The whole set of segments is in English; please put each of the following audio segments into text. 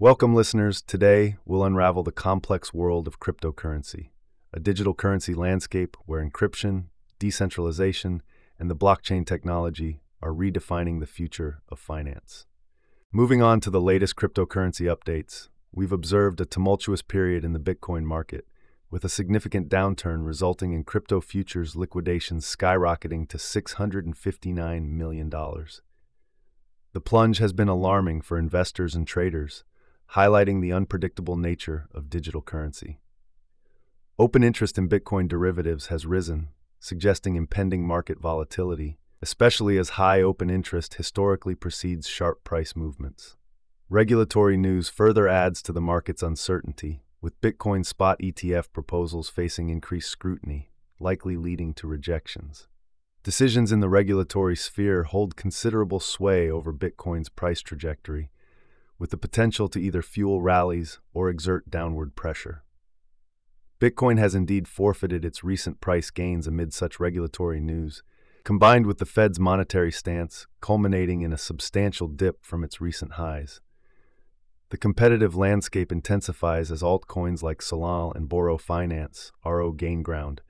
Welcome, listeners. Today, we'll unravel the complex world of cryptocurrency, a digital currency landscape where encryption, decentralization, and the blockchain technology are redefining the future of finance. Moving on to the latest cryptocurrency updates, we've observed a tumultuous period in the Bitcoin market, with a significant downturn resulting in crypto futures liquidations skyrocketing to $659 million. The plunge has been alarming for investors and traders, highlighting the unpredictable nature of digital currency. Open interest in Bitcoin derivatives has risen, suggesting impending market volatility, especially as high open interest historically precedes sharp price movements. Regulatory news further adds to the market's uncertainty, with Bitcoin spot ETF proposals facing increased scrutiny, likely leading to rejections. Decisions in the regulatory sphere hold considerable sway over Bitcoin's price trajectory, with the potential to either fuel rallies or exert downward pressure. Bitcoin has indeed forfeited its recent price gains amid such regulatory news, combined with the Fed's monetary stance, culminating in a substantial dip from its recent highs. The competitive landscape intensifies as altcoins like Solana and Boro Finance, RO gain ground,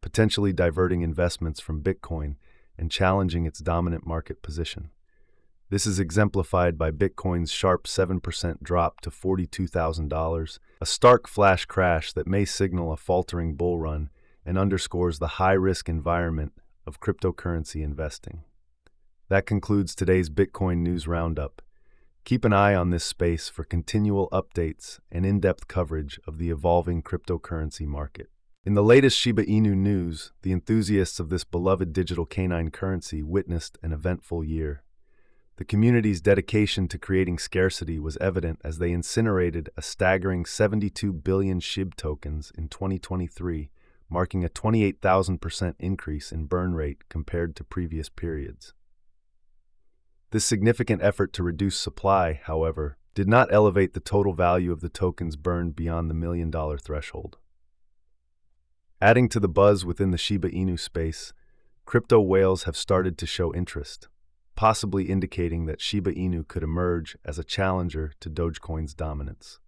potentially diverting investments from Bitcoin and challenging its dominant market position. This is exemplified by Bitcoin's sharp 7% drop to $42,000, a stark flash crash that may signal a faltering bull run and underscores the high risk environment of cryptocurrency investing. That concludes today's Bitcoin News Roundup. Keep an eye on this space for continual updates and in depth coverage of the evolving cryptocurrency market. In the latest Shiba Inu news, the enthusiasts of this beloved digital canine currency witnessed an eventful year. The community's dedication to creating scarcity was evident as they incinerated a staggering 72 billion SHIB tokens in 2023, marking a 28,000% increase in burn rate compared to previous periods. This significant effort to reduce supply, however, did not elevate the total value of the tokens burned beyond the million dollar threshold. Adding to the buzz within the Shiba Inu space, crypto whales have started to show interest possibly indicating that Shiba Inu could emerge as a challenger to Dogecoin's dominance.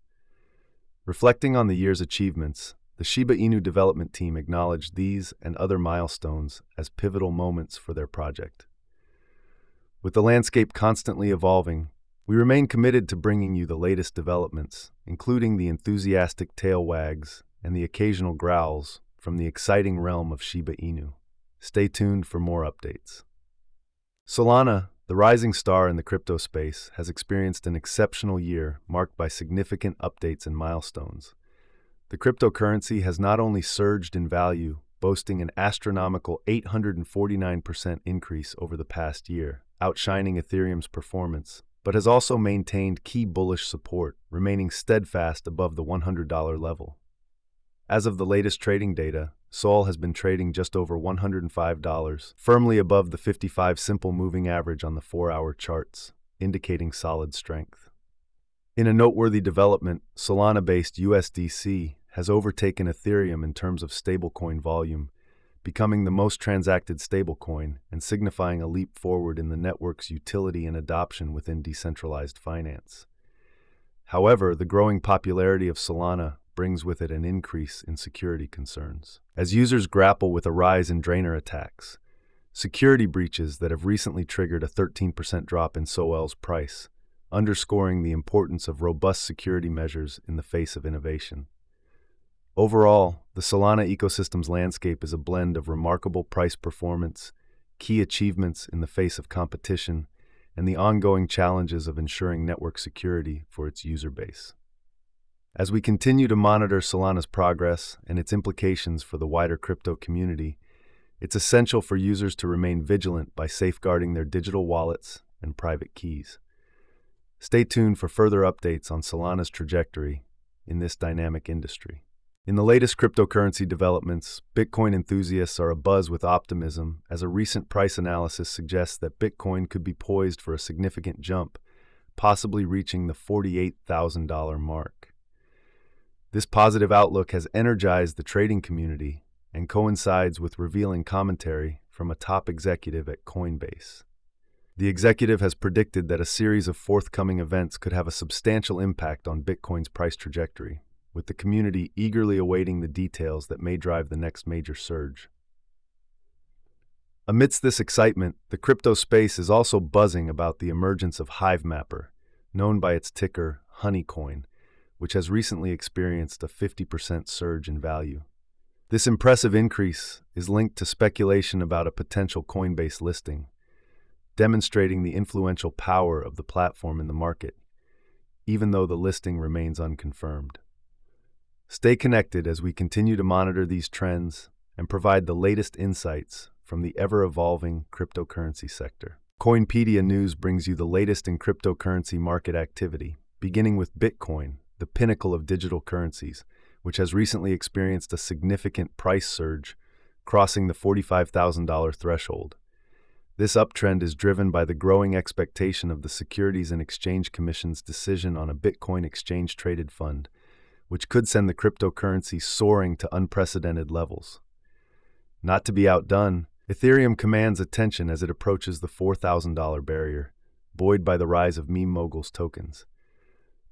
Reflecting on the year's achievements, the Shiba Inu development team acknowledged these and other milestones as pivotal moments for their project. With the landscape constantly evolving, we remain committed to bringing you the latest developments, including the enthusiastic tail wags and the occasional growls from the exciting realm of Shiba Inu. Stay tuned for more updates. Solana, the rising star in the crypto space, has experienced an exceptional year marked by significant updates and milestones. The cryptocurrency has not only surged in value, boasting an astronomical 849% increase over the past year, outshining Ethereum's performance, but has also maintained key bullish support, remaining steadfast above the $100 level. As of the latest trading data, Sol has been trading just over $105, firmly above the 55 simple moving average on the 4-hour charts, indicating solid strength. In a noteworthy development, Solana-based USDC has overtaken Ethereum in terms of stablecoin volume, becoming the most transacted stablecoin and signifying a leap forward in the network's utility and adoption within decentralized finance. However, the growing popularity of Solana brings with it an increase in security concerns. As users grapple with a rise in drainer attacks, security breaches that have recently triggered a 13% drop in SOL's price, underscoring the importance of robust security measures in the face of innovation. Overall, the Solana ecosystem's landscape is a blend of remarkable price performance, key achievements in the face of competition, and the ongoing challenges of ensuring network security for its user base. As we continue to monitor Solana's progress and its implications for the wider crypto community, it's essential for users to remain vigilant by safeguarding their digital wallets and private keys. Stay tuned for further updates on Solana's trajectory in this dynamic industry. In the latest cryptocurrency developments, Bitcoin enthusiasts are abuzz with optimism as a recent price analysis suggests that Bitcoin could be poised for a significant jump, possibly reaching the $48,000 mark. This positive outlook has energized the trading community and coincides with revealing commentary from a top executive at Coinbase. The executive has predicted that a series of forthcoming events could have a substantial impact on Bitcoin's price trajectory, with the community eagerly awaiting the details that may drive the next major surge. Amidst this excitement, the crypto space is also buzzing about the emergence of Hivemapper, known by its ticker Honeycoin, which has recently experienced a 50% surge in value. This impressive increase is linked to speculation about a potential Coinbase listing, demonstrating the influential power of the platform in the market, even though the listing remains unconfirmed. Stay connected as we continue to monitor these trends and provide the latest insights from the ever evolving cryptocurrency sector. Coinpedia News brings you the latest in cryptocurrency market activity, beginning with Bitcoin, the pinnacle of digital currencies, which has recently experienced a significant price surge, crossing the $45,000 threshold. This uptrend is driven by the growing expectation of the Securities and Exchange Commission's decision on a Bitcoin exchange traded fund, which could send the cryptocurrency soaring to unprecedented levels. Not to be outdone, Ethereum commands attention as it approaches the $4,000 barrier, buoyed by the rise of meme moguls tokens.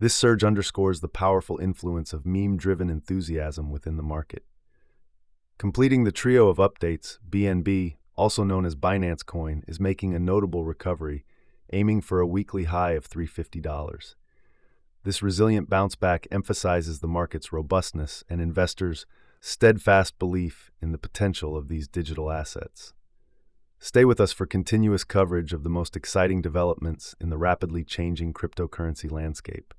This surge underscores the powerful influence of meme driven enthusiasm within the market. Completing the trio of updates, BNB, also known as Binance Coin, is making a notable recovery, aiming for a weekly high of $350. This resilient bounce back emphasizes the market's robustness and investors' steadfast belief in the potential of these digital assets. Stay with us for continuous coverage of the most exciting developments in the rapidly changing cryptocurrency landscape.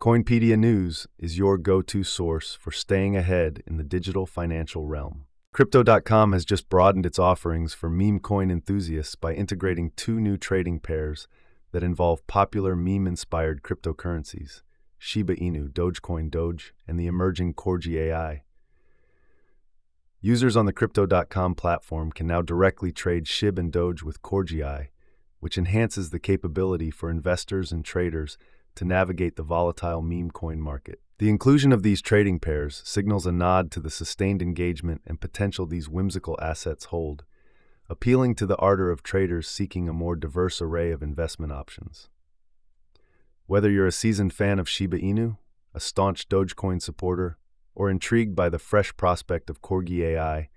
Coinpedia News is your go to source for staying ahead in the digital financial realm. Crypto.com has just broadened its offerings for meme coin enthusiasts by integrating two new trading pairs that involve popular meme inspired cryptocurrencies Shiba Inu, Dogecoin Doge, and the emerging Corgi AI. Users on the Crypto.com platform can now directly trade SHIB and Doge with Corgi, which enhances the capability for investors and traders to navigate the volatile meme coin market. The inclusion of these trading pairs signals a nod to the sustained engagement and potential these whimsical assets hold, appealing to the ardor of traders seeking a more diverse array of investment options. Whether you're a seasoned fan of Shiba Inu, a staunch Dogecoin supporter, or intrigued by the fresh prospect of Corgi AI,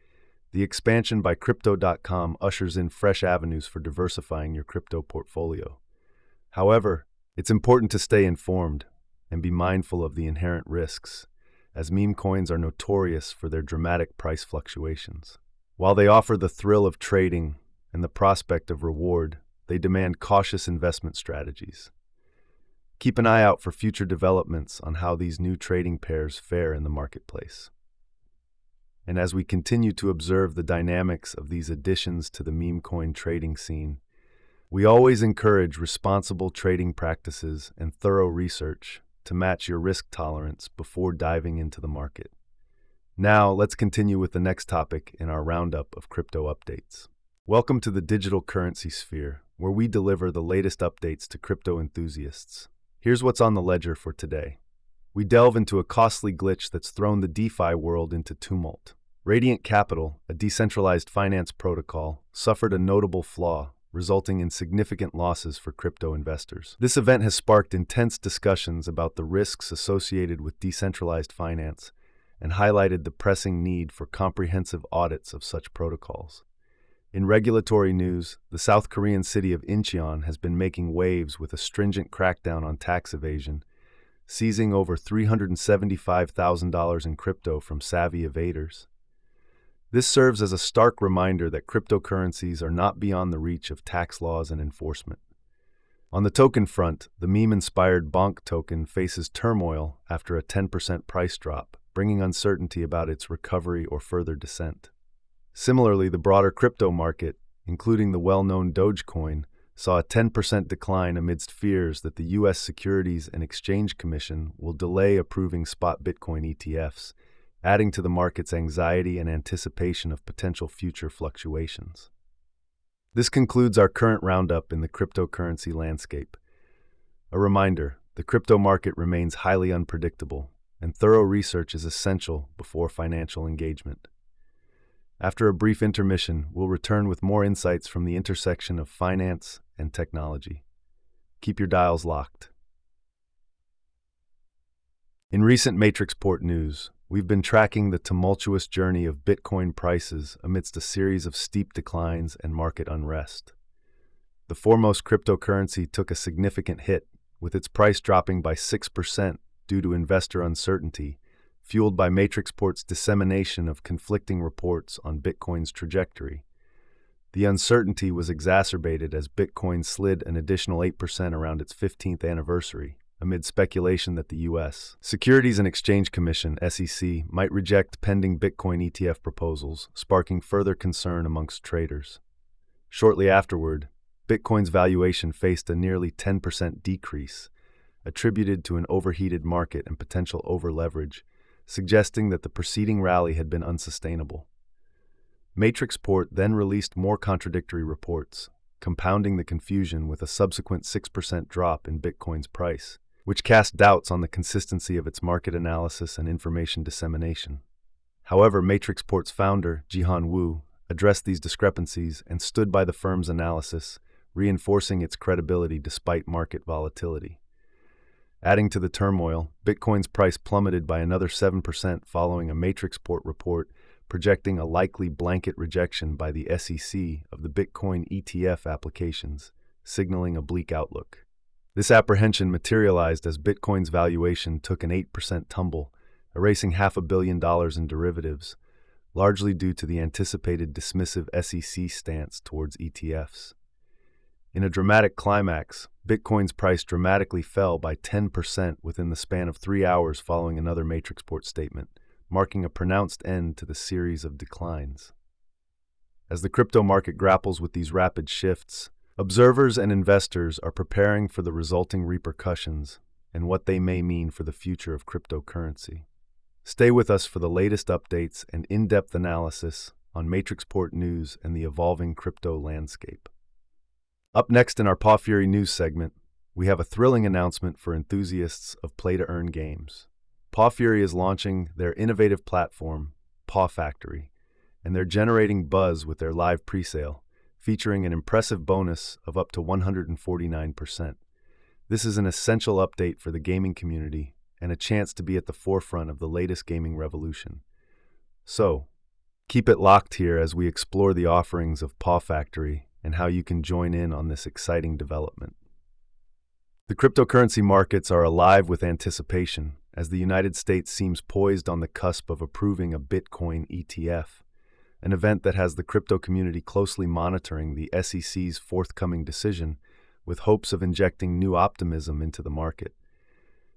the expansion by Crypto.com ushers in fresh avenues for diversifying your crypto portfolio. However, it's important to stay informed and be mindful of the inherent risks, as meme coins are notorious for their dramatic price fluctuations. While they offer the thrill of trading and the prospect of reward, they demand cautious investment strategies. Keep an eye out for future developments on how these new trading pairs fare in the marketplace. And as we continue to observe the dynamics of these additions to the meme coin trading scene, we always encourage responsible trading practices and thorough research to match your risk tolerance before diving into the market. Now, let's continue with the next topic in our roundup of crypto updates. Welcome to the digital currency sphere, where we deliver the latest updates to crypto enthusiasts. Here's what's on the ledger for today. We delve into a costly glitch that's thrown the DeFi world into tumult. Radiant Capital, a decentralized finance protocol, suffered a notable flaw resulting in significant losses for crypto investors. This event has sparked intense discussions about the risks associated with decentralized finance and highlighted the pressing need for comprehensive audits of such protocols. In regulatory news, the South Korean city of Incheon has been making waves with a stringent crackdown on tax evasion, seizing over $375,000 in crypto from savvy evaders. This serves as a stark reminder that cryptocurrencies are not beyond the reach of tax laws and enforcement. On the token front, the meme inspired Bonk token faces turmoil after a 10% price drop, bringing uncertainty about its recovery or further descent. Similarly, the broader crypto market, including the well known Dogecoin, saw a 10% decline amidst fears that the U.S. Securities and Exchange Commission will delay approving spot Bitcoin ETFs adding to the market's anxiety and anticipation of potential future fluctuations. This concludes our current roundup in the cryptocurrency landscape. A reminder the crypto market remains highly unpredictable, and thorough research is essential before financial engagement. After a brief intermission, we'll return with more insights from the intersection of finance and technology. Keep your dials locked. In recent Matrixport news, we've been tracking the tumultuous journey of Bitcoin prices amidst a series of steep declines and market unrest. The foremost cryptocurrency took a significant hit, with its price dropping by 6% due to investor uncertainty, fueled by Matrixport's dissemination of conflicting reports on Bitcoin's trajectory. The uncertainty was exacerbated as Bitcoin slid an additional 8% around its 15th anniversary, amid speculation that the U.S. Securities and Exchange Commission, SEC, might reject pending Bitcoin ETF proposals, sparking further concern amongst traders. Shortly afterward, Bitcoin's valuation faced a nearly 10% decrease, attributed to an overheated market and potential overleverage, suggesting that the preceding rally had been unsustainable. Matrixport then released more contradictory reports, compounding the confusion with a subsequent 6% drop in Bitcoin's price which cast doubts on the consistency of its market analysis and information dissemination. However, Matrixport's founder, Jihan Wu, addressed these discrepancies and stood by the firm's analysis, reinforcing its credibility despite market volatility. Adding to the turmoil, Bitcoin's price plummeted by another 7% following a Matrixport report projecting a likely blanket rejection by the SEC of the Bitcoin ETF applications, signaling a bleak outlook. This apprehension materialized as Bitcoin's valuation took an 8% tumble, erasing half a billion dollars in derivatives, largely due to the anticipated dismissive SEC stance towards ETFs. In a dramatic climax, Bitcoin's price dramatically fell by 10% within the span of three hours following another Matrixport statement, marking a pronounced end to the series of declines. As the crypto market grapples with these rapid shifts, Observers and investors are preparing for the resulting repercussions and what they may mean for the future of cryptocurrency. Stay with us for the latest updates and in depth analysis on Matrixport News and the evolving crypto landscape. Up next in our Paw Fury News segment, we have a thrilling announcement for enthusiasts of play to earn games. Paw Fury is launching their innovative platform, Paw Factory, and they're generating buzz with their live presale featuring an impressive bonus of up to 149%. This is an essential update for the gaming community and a chance to be at the forefront of the latest gaming revolution. So, keep it locked here as we explore the offerings of Paw Factory and how you can join in on this exciting development. The cryptocurrency markets are alive with anticipation as the United States seems poised on the cusp of approving a Bitcoin ETF an event that has the crypto community closely monitoring the SEC's forthcoming decision with hopes of injecting new optimism into the market.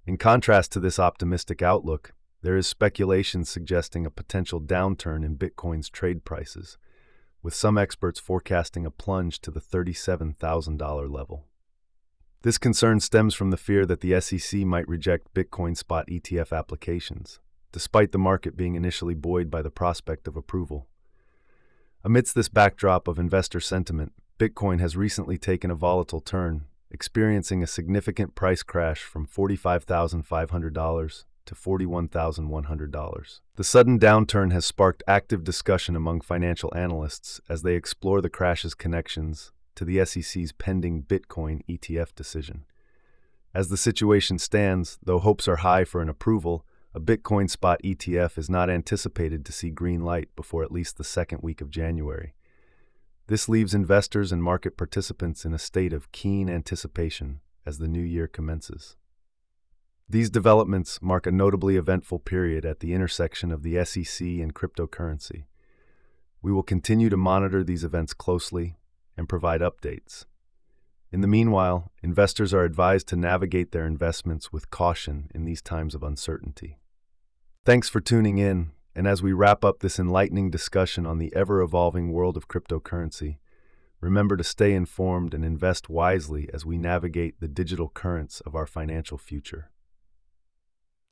In contrast to this optimistic outlook, there is speculation suggesting a potential downturn in Bitcoin's trade prices, with some experts forecasting a plunge to the $37,000 level. This concern stems from the fear that the SEC might reject Bitcoin spot ETF applications, despite the market being initially buoyed by the prospect of approval. Amidst this backdrop of investor sentiment, Bitcoin has recently taken a volatile turn, experiencing a significant price crash from $45,500 to $41,100. The sudden downturn has sparked active discussion among financial analysts as they explore the crash's connections to the SEC's pending Bitcoin ETF decision. As the situation stands, though hopes are high for an approval, a Bitcoin spot ETF is not anticipated to see green light before at least the second week of January. This leaves investors and market participants in a state of keen anticipation as the new year commences. These developments mark a notably eventful period at the intersection of the SEC and cryptocurrency. We will continue to monitor these events closely and provide updates. In the meanwhile, investors are advised to navigate their investments with caution in these times of uncertainty. Thanks for tuning in, and as we wrap up this enlightening discussion on the ever evolving world of cryptocurrency, remember to stay informed and invest wisely as we navigate the digital currents of our financial future.